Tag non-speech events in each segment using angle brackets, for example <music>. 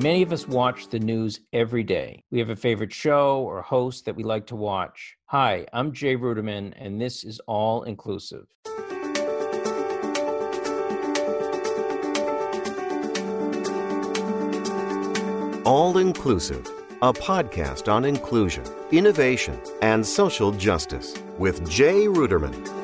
Many of us watch the news every day. We have a favorite show or host that we like to watch. Hi, I'm Jay Ruderman, and this is All Inclusive. All Inclusive, a podcast on inclusion, innovation, and social justice with Jay Ruderman.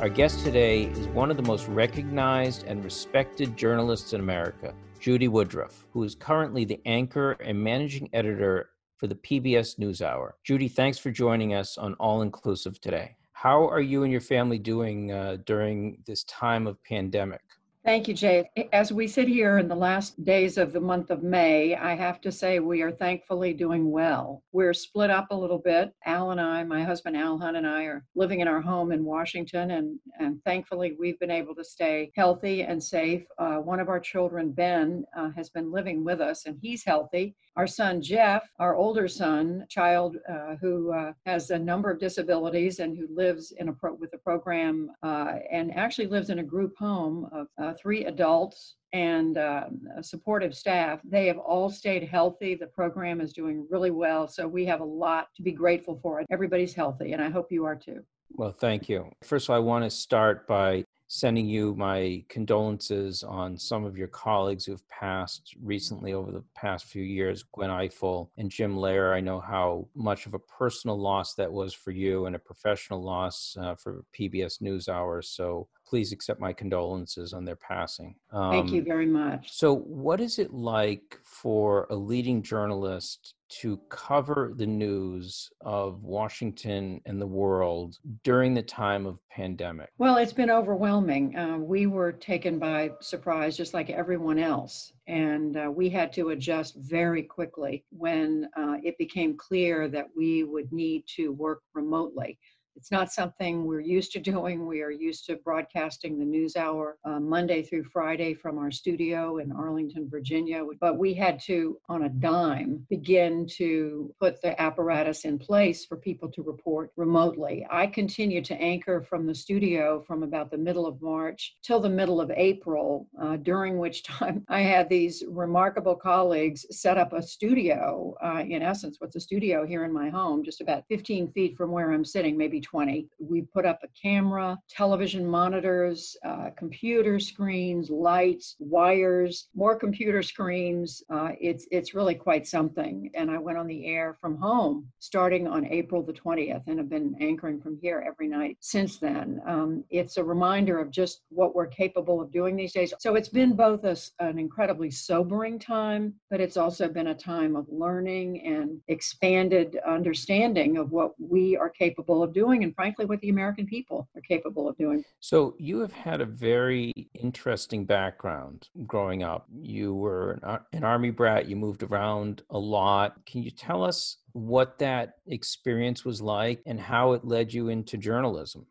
Our guest today is one of the most recognized and respected journalists in America, Judy Woodruff, who is currently the anchor and managing editor for the PBS NewsHour. Judy, thanks for joining us on All Inclusive today. How are you and your family doing uh, during this time of pandemic? Thank you, Jay. As we sit here in the last days of the month of May, I have to say we are thankfully doing well. We're split up a little bit. Al and I, my husband Al Hunt and I, are living in our home in Washington, and, and thankfully we've been able to stay healthy and safe. Uh, one of our children, Ben, uh, has been living with us, and he's healthy. Our son Jeff, our older son, child uh, who uh, has a number of disabilities and who lives in a pro- with a program uh, and actually lives in a group home of uh, three adults and uh, supportive staff. They have all stayed healthy. The program is doing really well. So we have a lot to be grateful for. Everybody's healthy, and I hope you are too. Well, thank you. First of all, I want to start by sending you my condolences on some of your colleagues who've passed recently over the past few years Gwen Ifill and Jim Lehrer. I know how much of a personal loss that was for you and a professional loss uh, for PBS NewsHour. So please accept my condolences on their passing. Um, Thank you um, very much. So, what is it like for a leading journalist to cover the news of Washington and the world during the time of pandemic? Well, it's been overwhelming. Uh, we were taken by surprise, just like everyone else, and uh, we had to adjust very quickly when uh, it became clear that we would need to work remotely. It's not something we're used to doing. We are used to broadcasting the news hour uh, Monday through Friday from our studio in Arlington, Virginia. But we had to, on a dime, begin to put the apparatus in place for people to report remotely. I continued to anchor from the studio from about the middle of March till the middle of April, uh, during which <laughs> time I had these remarkable colleagues set up a studio. Uh, in essence, what's a studio here in my home, just about 15 feet from where I'm sitting, maybe 2020. We put up a camera, television monitors, uh, computer screens, lights, wires, more computer screens. Uh, it's it's really quite something. And I went on the air from home starting on April the 20th, and have been anchoring from here every night since then. Um, it's a reminder of just what we're capable of doing these days. So it's been both a, an incredibly sobering time, but it's also been a time of learning and expanded understanding of what we are capable of doing doing and frankly what the American people are capable of doing. So you have had a very interesting background growing up. You were an, an army brat, you moved around a lot. Can you tell us what that experience was like and how it led you into journalism?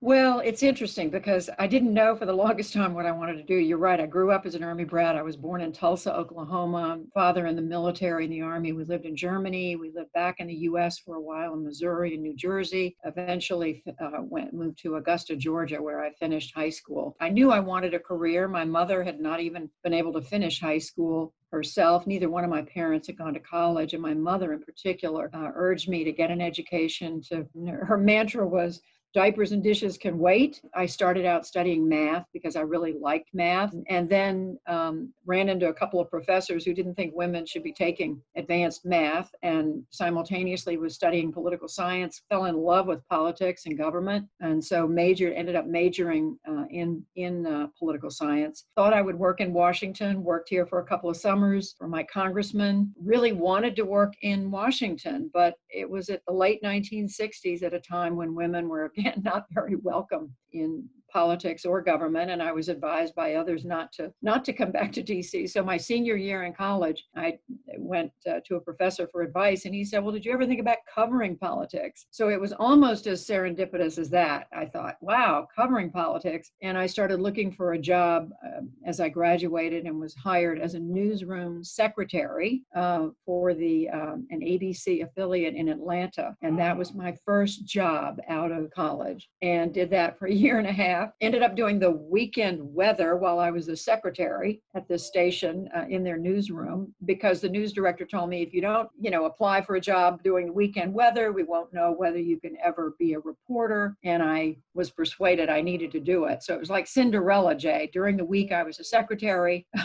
Well, it's interesting because I didn't know for the longest <laughs> time what I wanted to do. You're right. I grew up as an Army brat. I was born in Tulsa, Oklahoma. Father in the military in the Army. We lived in Germany. We lived back in the U.S. for a while in Missouri and New Jersey. Eventually, uh, went moved to Augusta, Georgia, where I finished high school. I knew I wanted a career. My mother had not even been able to finish high school herself. Neither one of my parents had gone to college, and my mother, in particular, uh, urged me to get an education. To her mantra was diapers and dishes can wait. I started out studying math because I really liked math, and then um, ran into a couple of professors who didn't think women should be taking advanced math, and simultaneously was studying political science. Fell in love with politics and government, and so majored. Ended up majoring uh, in in uh, political science. Thought I would work in Washington. Worked here for a couple of summers for my congressman. Really wanted to work in Washington, but it was at the late 1960s at a time when women were <laughs> again not very welcome in politics or government and i was advised by others not to not to come back to dc so my senior year in college i went uh, to a professor for advice and he said well did you ever think about covering politics? So it was almost as serendipitous as that i thought wow covering politics. And i started looking for a job uh, as i graduated and was hired as a newsroom secretary uh, for the um, an abc affiliate in atlanta. And that was my first job out of college and did that for a year and a half half. Ended up doing the weekend weather while I was a secretary at this station uh, in their newsroom because the news director told me if you don't, you know, apply for a job doing weekend weather, we won't know whether you can ever be a reporter. And I was persuaded I needed to do it. So it was like Cinderella, Jay. During the week, I was a secretary. <laughs>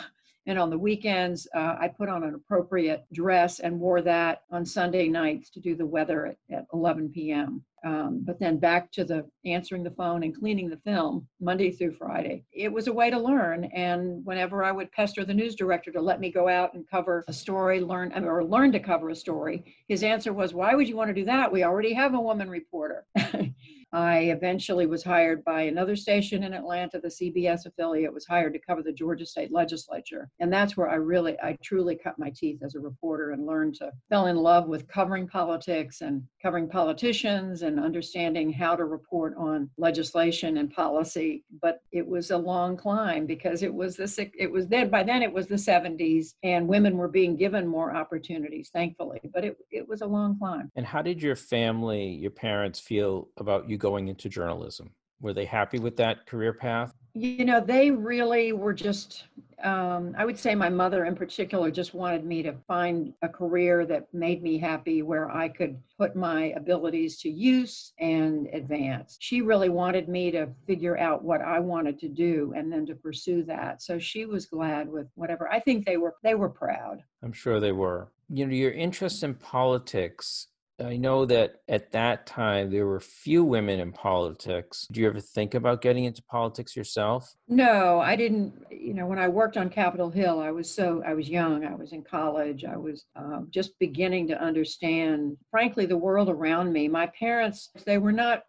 And on the weekends, uh, I put on an appropriate dress and wore that on Sunday nights to do the weather at, at 11 p.m. Um, but then back to the answering the phone and cleaning the film Monday through Friday. It was a way to learn. And whenever I would pester the news director to let me go out and cover a story, learn or learn to cover a story, his answer was, "Why would you want to do that? We already have a woman reporter." <laughs> I eventually was hired by another station in Atlanta, the CBS affiliate was hired to cover the Georgia state legislature. And that's where I really, I truly cut my teeth as a reporter and learned to fell in love with covering politics and covering politicians and understanding how to report on legislation and policy. But it was a long climb because it was the, it was then, by then it was the 70s and women were being given more opportunities, thankfully. But it, it was a long climb. And how did your family, your parents feel about you going into journalism? Were they happy with that career path? You know, they really were just, um, I would say my mother in particular just wanted me to find a career that made me happy where I could put my abilities to use and advance. She really wanted me to figure out what I wanted to do and then to pursue that. So she was glad with whatever. I think they were they were proud. I'm sure they were. You know, your interest in politics I know that at that time there were few women in politics. Do you ever think about getting into politics yourself? No, I didn't. You know, when I worked on Capitol Hill, I was so, I was young. I was in college. I was uh, just beginning to understand, frankly, the world around me. My parents, they were not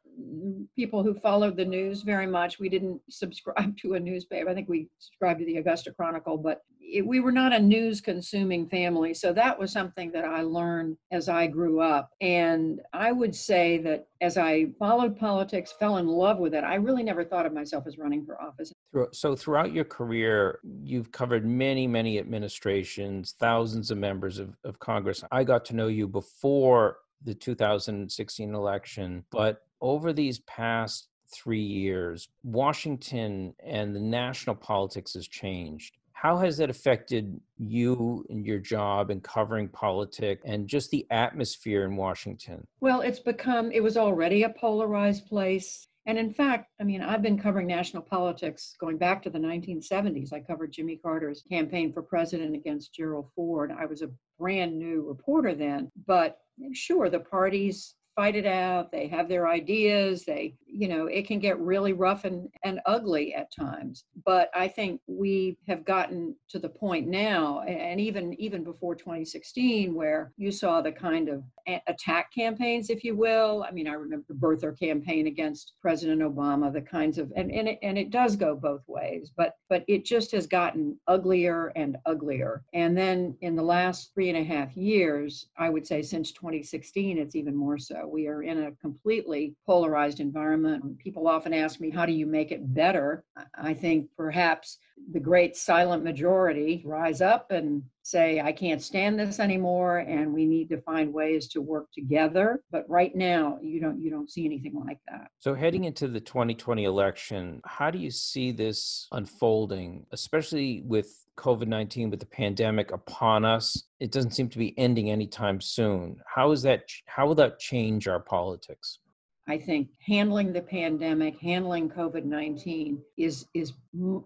people who followed the news very much. We didn't subscribe <laughs> to a newspaper. I think we subscribed to the Augusta Chronicle, but it, we were not a news consuming family. So that was something that I learned as I grew up. And I would say that as I followed politics, fell in love with it, I really never thought of myself as running for office. So throughout your career, you've covered many, many administrations, thousands of members of, of Congress. I got to know you before the 2016 election, but over these past three years, Washington and the national politics has changed. How has that affected you and your job in covering politics and just the atmosphere in Washington? Well, it's become, it was already a polarized place. And in fact, I mean, I've been covering national politics going back to the 1970s. I covered Jimmy Carter's campaign for president against Gerald Ford. I was a brand new reporter then, but sure, the parties fight it out they have their ideas they you know it can get really rough and, and ugly at times but i think we have gotten to the point now and even even before 2016 where you saw the kind of attack campaigns if you will. I mean i remember the birther campaign against president obama the kinds of and, and, it, and it does go both ways but but it just has gotten uglier and uglier. And then in the last three and a half years i would say since 2016 it's even more so. We are in a completely polarized environment. People often ask me, how do you make it better? I think perhaps the great silent majority rise up and say, I can't stand this anymore, and we need to find ways to work together. But right now, you don't you don't see anything like that. So heading into the 2020 election, how do you see this unfolding, especially with COVID 19 with the pandemic upon us. It doesn't seem to be ending anytime soon. How is that how will that change our politics? I think handling the pandemic, handling COVID 19 is, is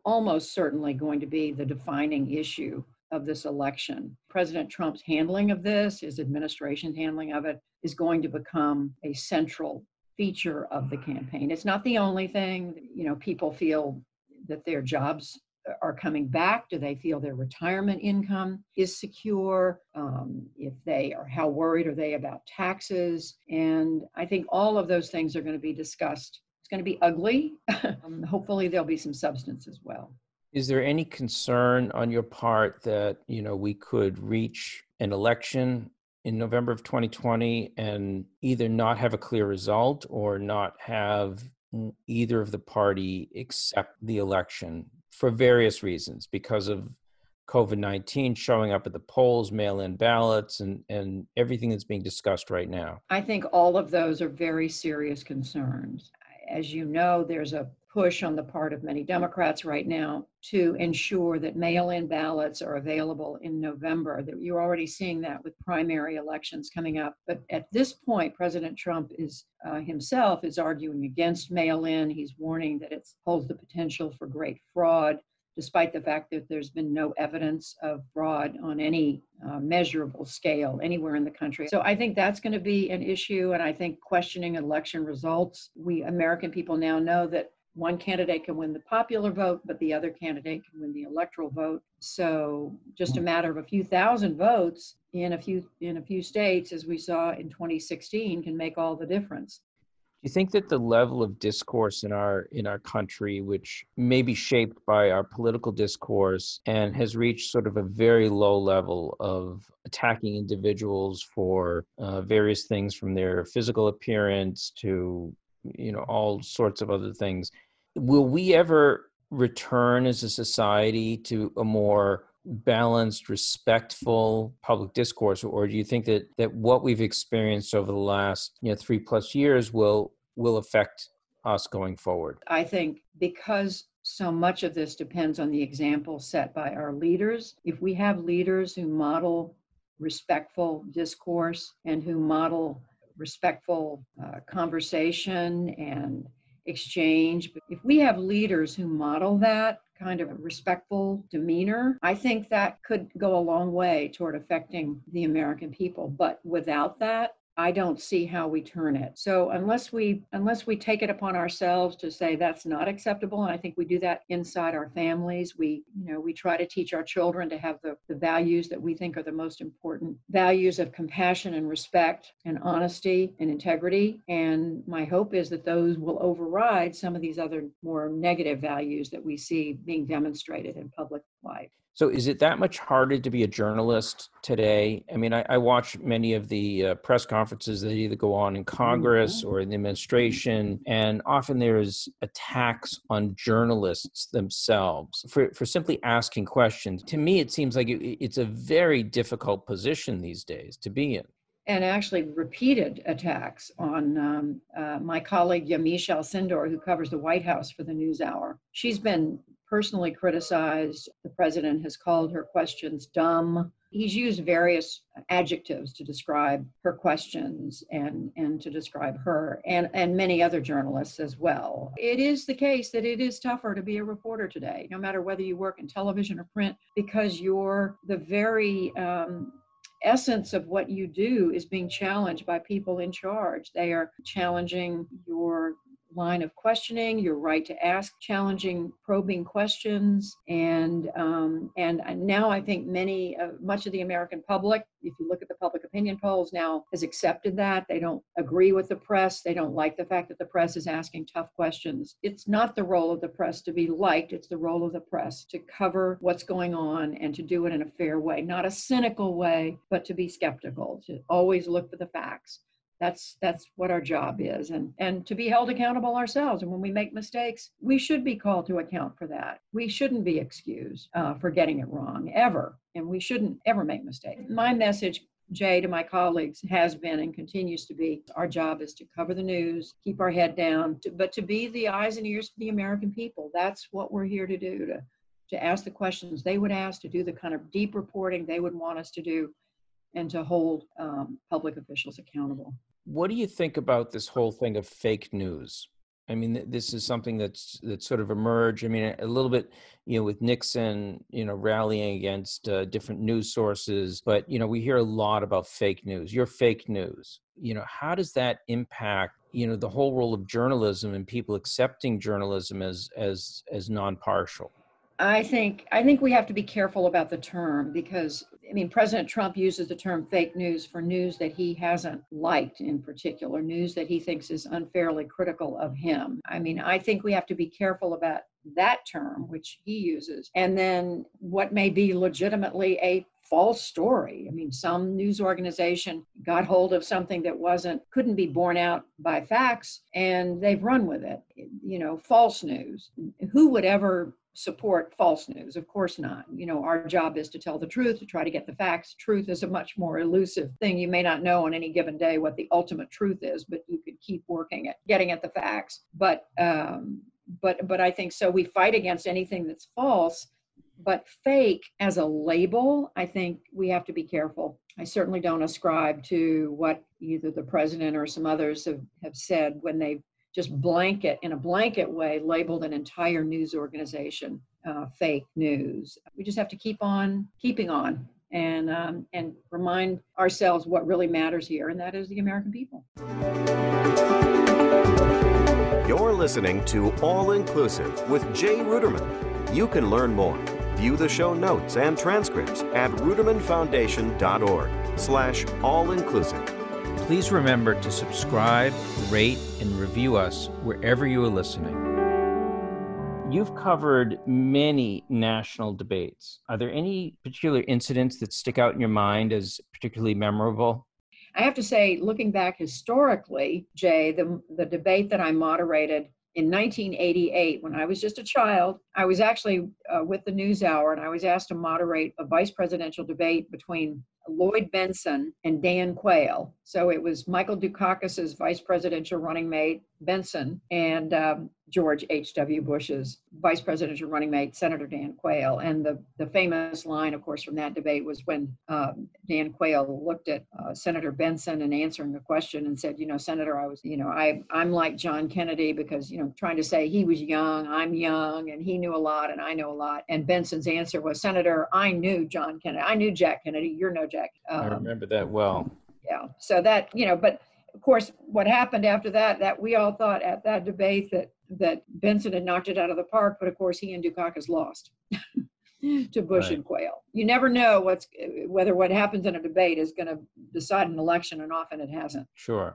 almost certainly going to be the defining issue of this election. President Trump's handling of this, his administration's handling of it, is going to become a central feature of the campaign. It's not the only thing. You know, people feel that their jobs are coming back? Do they feel their retirement income is secure? Um, if they are, how worried are they about taxes? And I think all of those things are going to be discussed. It's going to be ugly. <laughs> um, hopefully, there'll be some substance as well. Is there any concern on your part that you know we could reach an election in November of 2020 and either not have a clear result or not have either of the party accept the election for various reasons because of COVID 19 showing up at the polls, mail in ballots, and, and everything that's being discussed right now? I think all of those are very serious concerns. As you know, there's a push on the part of many Democrats right now to ensure that mail in ballots are available in November. You're already seeing that with primary elections coming up. But at this point, President Trump is uh, himself is arguing against mail in. He's warning that it holds the potential for great fraud despite the fact that there's been no evidence of fraud on any uh, measurable scale anywhere in the country. So I think that's going to be an issue. And I think questioning election results, we American people now know that one candidate can win the popular vote, but the other candidate can win the electoral vote. So just a matter of a few thousand votes in a few in a few states, as we saw in 2016, can make all the difference. Do you think that the level of discourse in our in our country, which may be shaped by our political discourse and has reached sort of a very low level of attacking individuals for uh, various things from their physical appearance to you know all sorts of other things, will we ever return as a society to a more balanced, respectful public discourse, or do you think that that what we've experienced over the last you know three plus years will will affect us going forward? I think because so much of this depends on the example set by our leaders. If we have leaders who model respectful discourse and who model respectful uh, conversation and exchange, But if we have leaders who model that, kind of respectful demeanor, I think that could go a long way toward affecting the American people. But without that, I don't see how we turn it. So unless we unless we take it upon ourselves to say that's not acceptable, and I think we do that inside our families, we you know we try to teach our children to have the, the values that we think are the most important values of compassion and respect and honesty and integrity. And my hope is that those will override some of these other more negative values that we see being demonstrated in public life. So, is it that much harder to be a journalist today? I mean, I, I watch many of the uh, press conferences that either go on in Congress mm-hmm. or in the administration, and often there's attacks on journalists themselves for, for simply asking questions. To me, it seems like it, it's a very difficult position these days to be in and actually repeated attacks on um, uh, my colleague Yamiche Alcindor, who covers the White House for the NewsHour. She's been personally criticized. The president has called her questions dumb. He's used various adjectives to describe her questions and, and to describe her and, and many other journalists as well. It is the case that it is tougher to be a reporter today, no matter whether you work in television or print, because you're the very um, essence of what you do is being challenged by people in charge. They are challenging your line of questioning, your right to ask challenging, probing questions, and um, and now I think many, uh, much of the American public, if you look at the public opinion polls now, has accepted that they don't agree with the press. They don't like the fact that the press is asking tough questions. It's not the role of the press to be liked. It's the role of the press to cover what's going on and to do it in a fair way, not a cynical way, but to be skeptical, to always look for the facts that's that's what our job is. And and to be held accountable ourselves. And when we make mistakes we should be called to account for that. We shouldn't be excused uh, for getting it wrong ever. And we shouldn't ever make mistakes. My message Jay, to my colleagues, has been and continues to be our job is to cover the news, keep our head down, to, but to be the eyes and ears for the American people. That's what we're here to do to, to ask the questions they would ask, to do the kind of deep reporting they would want us to do, and to hold um, public officials accountable. What do you think about this whole thing of fake news? I mean, this is something that's that's sort of emerged. I mean, a little bit, you know, with Nixon, you know, rallying against uh, different news sources. But you know, we hear a lot about fake news. You're fake news. You know, how does that impact, you know, the whole role of journalism and people accepting journalism as as as non-partial? I think I think we have to be careful about the term because I mean President Trump uses the term fake news for news that he hasn't liked in particular, news that he thinks is unfairly critical of him. I mean, I think we have to be careful about that term which he uses and then what may be legitimately a false story. I mean, some news organization got hold of something that wasn't, couldn't be borne out by facts, and they've run with it. You know, false news. Who would ever support false news. Of course not. You know, our job is to tell the truth, to try to get the facts. Truth is a much more elusive thing. You may not know on any given day what the ultimate truth is, but you could keep working at getting at the facts. But um, but but I think so. We fight against anything that's false, but fake as a label, I think we have to be careful. I certainly don't ascribe to what either the president or some others have, have said when they just blanket in a blanket way labeled an entire news organization uh, fake news. We just have to keep on keeping on and um, and remind ourselves what really matters here, and that is the American people. You're listening to All Inclusive with Jay Ruderman. You can learn more. View the show notes and transcripts at rudermanfoundation.org slash all-inclusive. Please remember to subscribe, rate, and review us wherever you are listening. You've covered many national debates. Are there any particular incidents that stick out in your mind as particularly memorable? I have to say, looking back historically, Jay, the, the debate that I moderated in 1988, when I was just a child, I was actually uh, with the NewsHour and I was asked to moderate a vice presidential debate between Lloyd Bentsen and Dan Quayle. So it was Michael Dukakis's vice presidential running mate, Bentsen, and um, George H.W. Bush's vice presidential running mate, Senator Dan Quayle. And the, the famous line, of course, from that debate was when um, Dan Quayle looked at uh, Senator Bentsen and answering the question and said, you know, Senator, I was, you know, I, I'm like John Kennedy because, you know, trying to say he was young, I'm young, and he knew a lot and I know a lot. And Bentsen's answer was, Senator, I knew John Kennedy. I knew Jack Kennedy. You're no Jack. Um, I remember that well. Yeah. So that, you know, but of course, what happened after that, that we all thought at that debate that that Bentsen had knocked it out of the park, but of course he and Dukakis lost <laughs> to Bush right. and Quayle. You never know what's whether what happens in a debate is going to decide an election, and often it hasn't. Sure.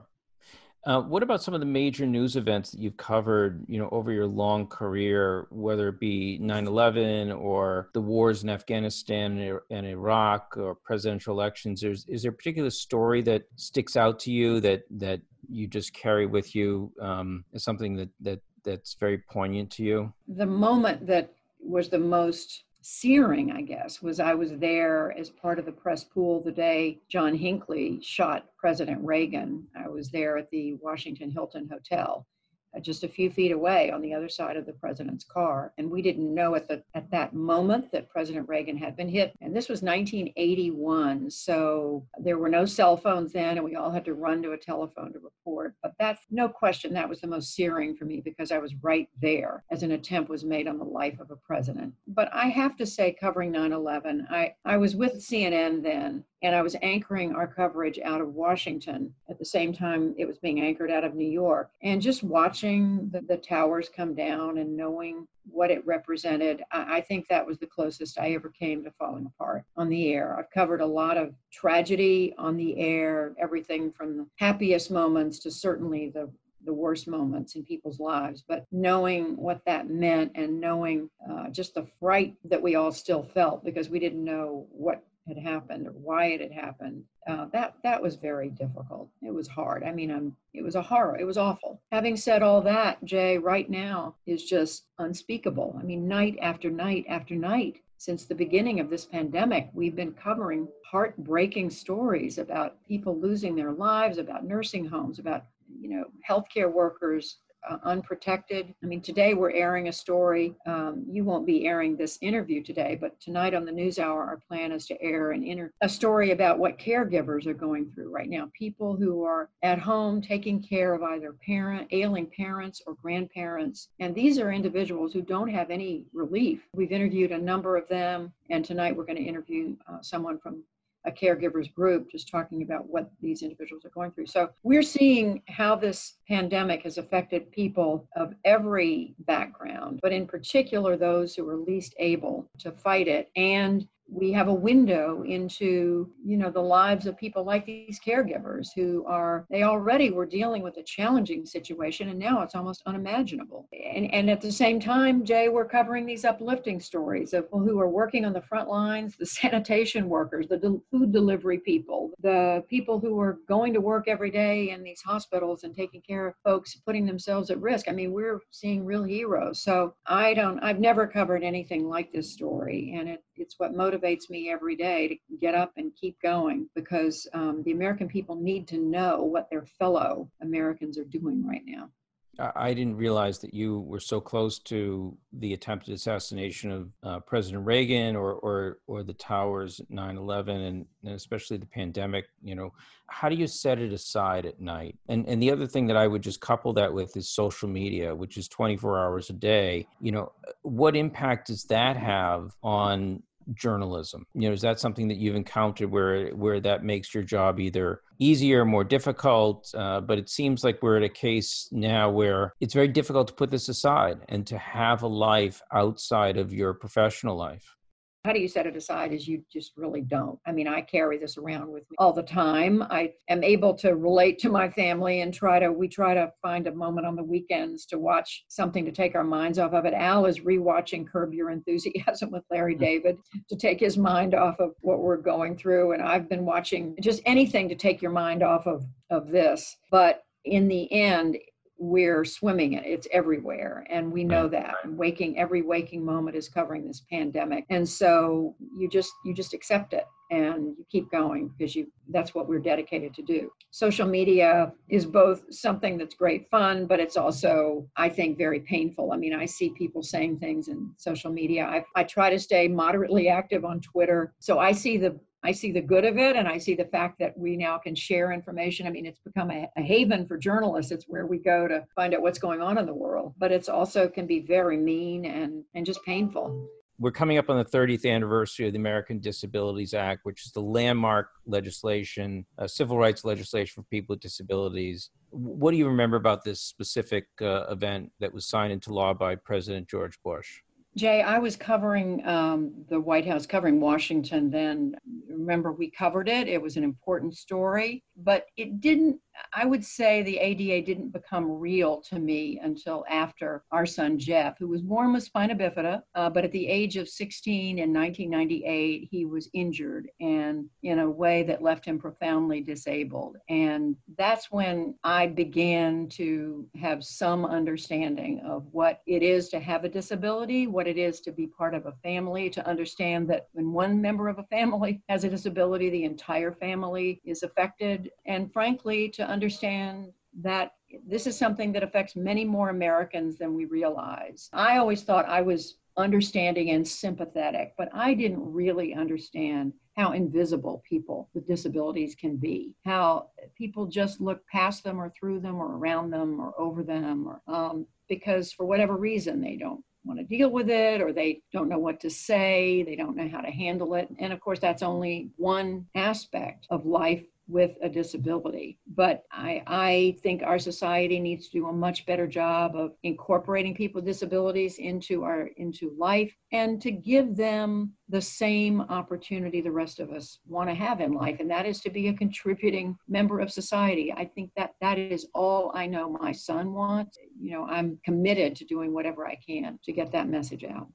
Uh, what about some of the major news events that you've covered, you know, over your long career, whether it be 9/11 or the wars in Afghanistan and Iraq or presidential elections? Is, is there a particular story that sticks out to you that that you just carry with you um, as something that that that's very poignant to you? The moment that was the most searing, I guess, was I was there as part of the press pool the day John Hinckley shot President Reagan. I was there at the Washington Hilton Hotel Uh, just a few feet away on the other side of the president's car. And we didn't know at the at that moment that President Reagan had been hit. And this was 1981, so there were no cell phones then, and we all had to run to a telephone to report. But that's no question that was the most searing for me because I was right there as an attempt was made on the life of a president. But I have to say, covering 9/11, I I was with CNN then, and I was anchoring our coverage out of Washington at the same time it was being anchored out of New York. And just watching the, the towers come down and knowing what it represented, I, I, think that was the closest I ever came to falling apart on the air. I've covered a lot of tragedy on the air, everything from the happiest moments to certainly the the worst moments in people's lives, but knowing what that meant and knowing uh, just the fright that we all still felt because we didn't know what had happened or why it had happened. Uh, that that was very difficult. It was hard. I mean, I'm, it was a horror. It was awful. Having said all that, Jay, right now is just unspeakable. I mean, night after night after night since the beginning of this pandemic, we've been covering heartbreaking stories about people losing their lives, about nursing homes, about you know healthcare workers uh, unprotected. I mean, today we're airing a story. Um, you won't be airing this interview today, but tonight on the NewsHour, our plan is to air an inter- a story about what caregivers are going through right now. People who are at home taking care of either parent, ailing parents or grandparents, and these are individuals who don't have any relief. We've interviewed a number of them, and tonight we're going to interview uh, someone from a caregivers group just talking about what these individuals are going through. So we're seeing how this pandemic has affected people of every background, but in particular those who are least able to fight it and we have a window into you know the lives of people like these caregivers who are they already were dealing with a challenging situation and now it's almost unimaginable. And and at the same time jay we're covering these uplifting stories of people who are working on the front lines the <laughs> sanitation workers the de- food delivery people the people who are going to work every day in these hospitals and taking care of folks putting themselves at risk. I mean we're seeing real heroes. So i don't i've never covered anything like this story and it, it's what motivates me every day to get up and keep going because um, the American people need to know what their fellow Americans are doing right now. I didn't realize that you were so close to the attempted assassination of uh, President Reagan or, or, or the towers 9 11 and, and especially the pandemic. You know, how do you set it aside at night? And, and the other thing that I would just couple that with is social media, which is 24 hours a day. You know, what impact does that have on journalism? You know is that something that you've encountered where where that makes your job either easier or more difficult uh, but it seems like we're at a case now where it's very difficult to put this aside and to have a life outside of your professional life how do you set it aside is you just really don't. I mean i carry this around with me all the time. I am able to relate to my family and try to we try to find a moment on the weekends to watch something to take our minds off of it. Al is rewatching curb your enthusiasm <laughs> with larry mm-hmm. david to take his mind off of what we're going through. And i've been watching just anything to take your mind off of of this. But in the end we're swimming it. It's everywhere. And we know mm. that. And waking every waking moment is covering this pandemic. And so you just you just accept it and you keep going because you that's what we're dedicated to do. Social media is both something that's great fun, but it's also, I think, very painful. I mean, I see people saying things in social media. I, I try to stay moderately active on Twitter. So I see the I see the good of it and I see the fact that we now can share information. I mean, it's become a, a, haven for journalists. It's where we go to find out what's going on in the world, but it's also can be very mean and, and just painful. We're coming up on the 30th anniversary of the American Disabilities Act, which is the landmark legislation, uh, civil rights legislation for people with disabilities. What do you remember about this specific uh, event that was signed into law by President George Bush? Jay, I was covering um, the White House, covering Washington then. Remember, we covered it. It was an important story, but it didn't I would say the ADA didn't become real to me until after our son Jeff, who was born with spina bifida, uh, but at the age of 16 in 1998, he was injured and in a way that left him profoundly disabled. And that's when I began to have some understanding of what it is to have a disability, what it is to be part of a family, to understand that when one member of a family <laughs> has a disability, the entire family is affected. And frankly, to understand that this is something that affects many more Americans than we realize. I always thought I was understanding and sympathetic, but I didn't really understand how invisible people with disabilities can be, how people just look past them or through them or around them or over them, or um, because for whatever reason they don't want to deal with it or they don't know what to say, they don't know how to handle it. And of course, that's only one aspect of life with a disability. But I, I think our society needs to do a much better job of incorporating people with disabilities into our into life and to give them the same opportunity the rest of us want to have in life and that is to be a contributing member of society. I think that that is all i know my son wants. You know i'm committed to doing whatever i can to get that message out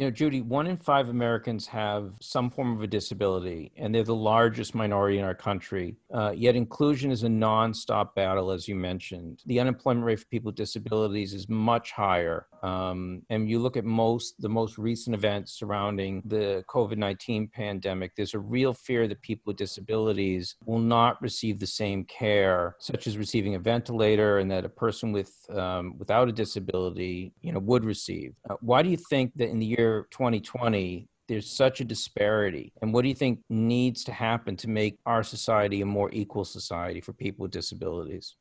you know, Judy, one in five Americans have some form of a disability, and they're the largest minority in our country. Uh, yet inclusion is a nonstop battle, as you mentioned. The unemployment rate for people with disabilities is much higher. Um, and you look at most the most recent events surrounding the COVID nineteen pandemic. There's a real fear that people with disabilities will not receive the same care, such as receiving a ventilator, and that a person with um, without a disability, you know, would receive. Uh, why do you think that in the year 2020 there's such a disparity. And what do you think needs to happen to make our society a more equal society for people with disabilities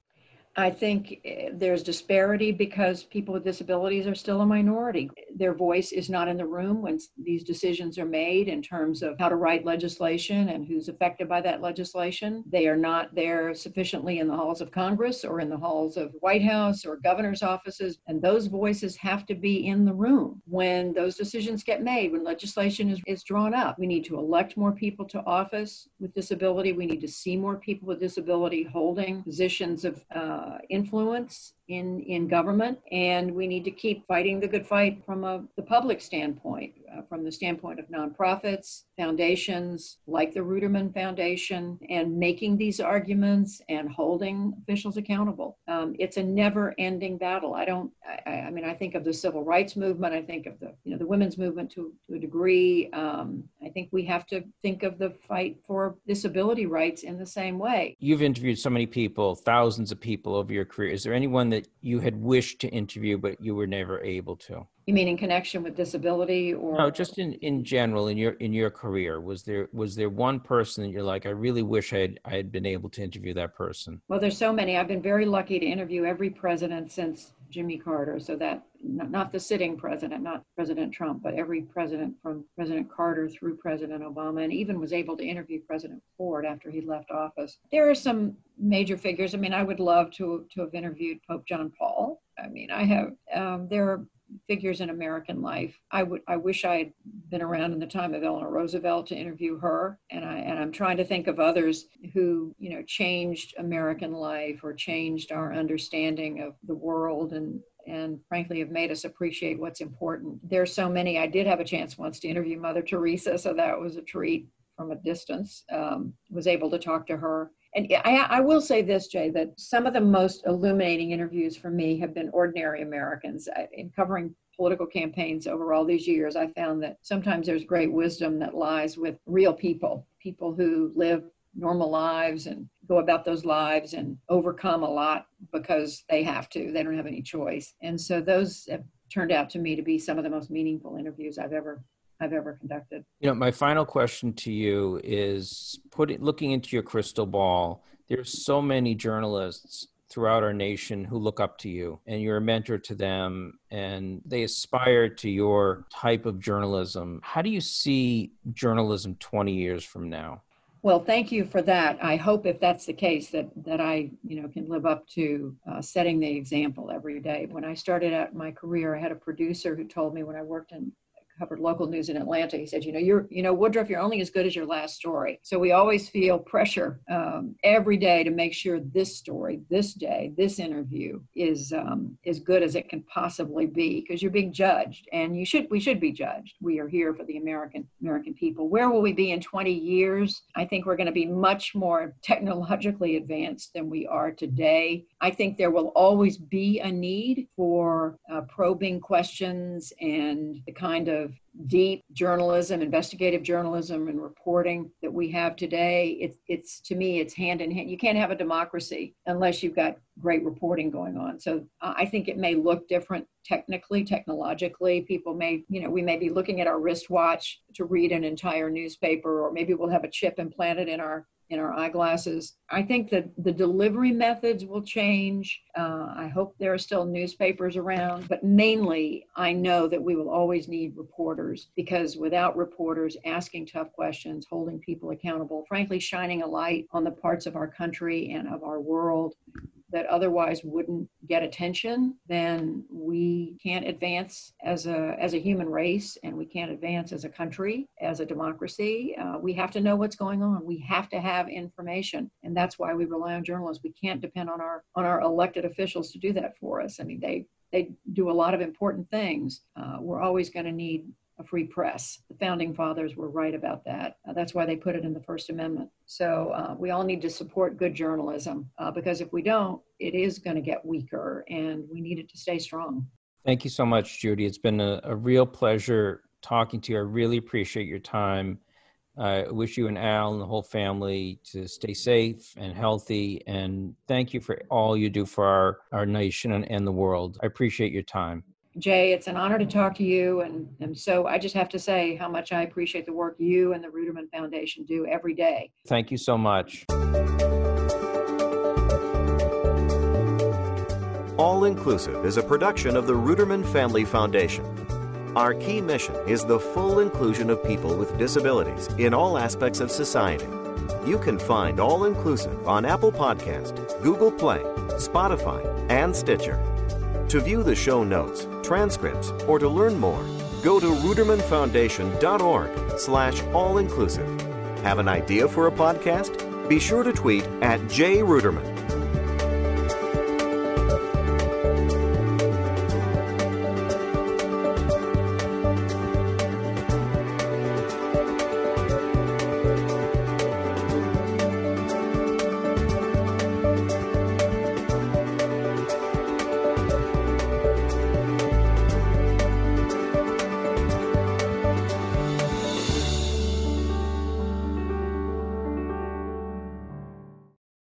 I think eh, there's disparity because people with disabilities are still a minority. Their voice is not in the room when these decisions are made in terms of how to write legislation and who's affected by that legislation. They are not there sufficiently in the halls of Congress or in the halls of White House or governor's offices. And those voices have to be in the room when those decisions get made, when legislation is, is drawn up. We need to elect more people to office with disability. We need to see more people with disability holding positions of uh, uh, influence in, in government, and we need to keep fighting the good fight from a, the public standpoint. uh, from the standpoint of nonprofits, foundations like the Ruderman Foundation, and making these arguments and holding officials accountable. Um, it's a never-ending battle. I don't. I, I, mean, I think of the civil rights movement. I think of the you know the women's movement to, to a degree. Um, I think we have to think of the fight for disability rights in the same way. You've interviewed so many people, thousands of people over your career. Is there anyone that you had wished to interview but you were never able to? You mean in connection with disability or No, just in, in general in your in your career. Was there was there one person that you're like, I really wish I had I had been able to interview that person? Well, there's so many. I've been very lucky to interview every president since Jimmy Carter. So that not, the sitting president, not President Trump, but every president from President Carter through President Obama, and even was able to interview President Ford after he left office. There are some major figures. I mean, I would love to to have interviewed Pope John Paul. I mean, I have. Um, there are figures in American life. I would I wish I had been around in the time of Eleanor Roosevelt to interview her. And I and I'm trying to think of others who, you know, changed American life or changed our understanding of the world and and frankly have made us appreciate what's important. There's so many. I did have a chance once to interview Mother Teresa, so that was a treat from a distance. Um, was able to talk to her and I, I, will say this, Jay, that some of the most illuminating interviews for me have been ordinary Americans. In covering political campaigns over all these years, I found that sometimes there's great wisdom that lies with real people, people who live normal lives and go about those lives and overcome a lot because they have to. They don't have any choice. And so those have turned out to me to be some of the most meaningful interviews I've ever I've ever conducted. You know, my final question to you is putting looking into your crystal ball. There's so many journalists throughout our nation who look up to you and you're a mentor to them and they aspire to your type of journalism. How do you see journalism 20 years from now? Well, thank you for that. I hope if that's the case that that I, you know, can live up to uh, setting the example every day. When I started out my career, I had a producer who told me when I worked in covered local news in Atlanta. He said, you know, you're, you know, Woodruff, you're only as good as your last story. So we always feel pressure um, every day to make sure this story, this day, this interview is um, as good as it can possibly be because you're being judged, and you should, we should be judged. We are here for the American American people. Where will we be in 20 years? I think we're going to be much more <laughs> technologically advanced than we are today. I think there will always be a need for uh, probing questions and the kind of deep journalism, investigative journalism, and reporting that we have today, it's, it's to me, it's hand in hand. You can't have a democracy unless you've got great reporting going on. So uh, I think it may look different technically, technologically. People may, you know, we may be looking at our wristwatch to read an entire newspaper, or maybe we'll have a chip implanted in our in our eyeglasses. I think that the delivery methods will change. Uh, I hope there are still newspapers around, but mainly I know that we will always need reporters because without reporters asking tough questions, holding people accountable, frankly, shining a light on the parts of our country and of our world that otherwise wouldn't get attention, then we can't advance as a as a human race, and we can't advance as a country, as a democracy. Uh, we have to know what's going on. We have to have information, and that's why we rely on journalists. We can't depend on our on our elected officials to do that for us. I mean, they they do a lot of important things. Uh, we're always going to need a free press. The founding fathers were right about that. Uh, that's why they put it in the First Amendment. So uh, we all need to support good journalism uh, because if we don't, it is going to get weaker and we need it to stay strong. Thank you so much, Judy. It's been a, a real pleasure talking to you. I really appreciate your time. I wish you and Al and the whole family to stay safe and healthy. And thank you for all you do for our, our nation and, and the world. I appreciate your time. Jay, it's an honor to talk to you. And, and so I just have to say how much I appreciate the work you and the Ruderman Foundation do every day. Thank you so much. All Inclusive is a production of the Ruderman Family Foundation. Our key mission is the full inclusion of people with disabilities in all aspects of society. You can find All Inclusive on Apple Podcast, Google Play, Spotify, and Stitcher. To view the show notes, transcripts, or to learn more, go to rudermanfoundation.org slash all-inclusive. Have an idea for a podcast? Be sure to tweet at jruderman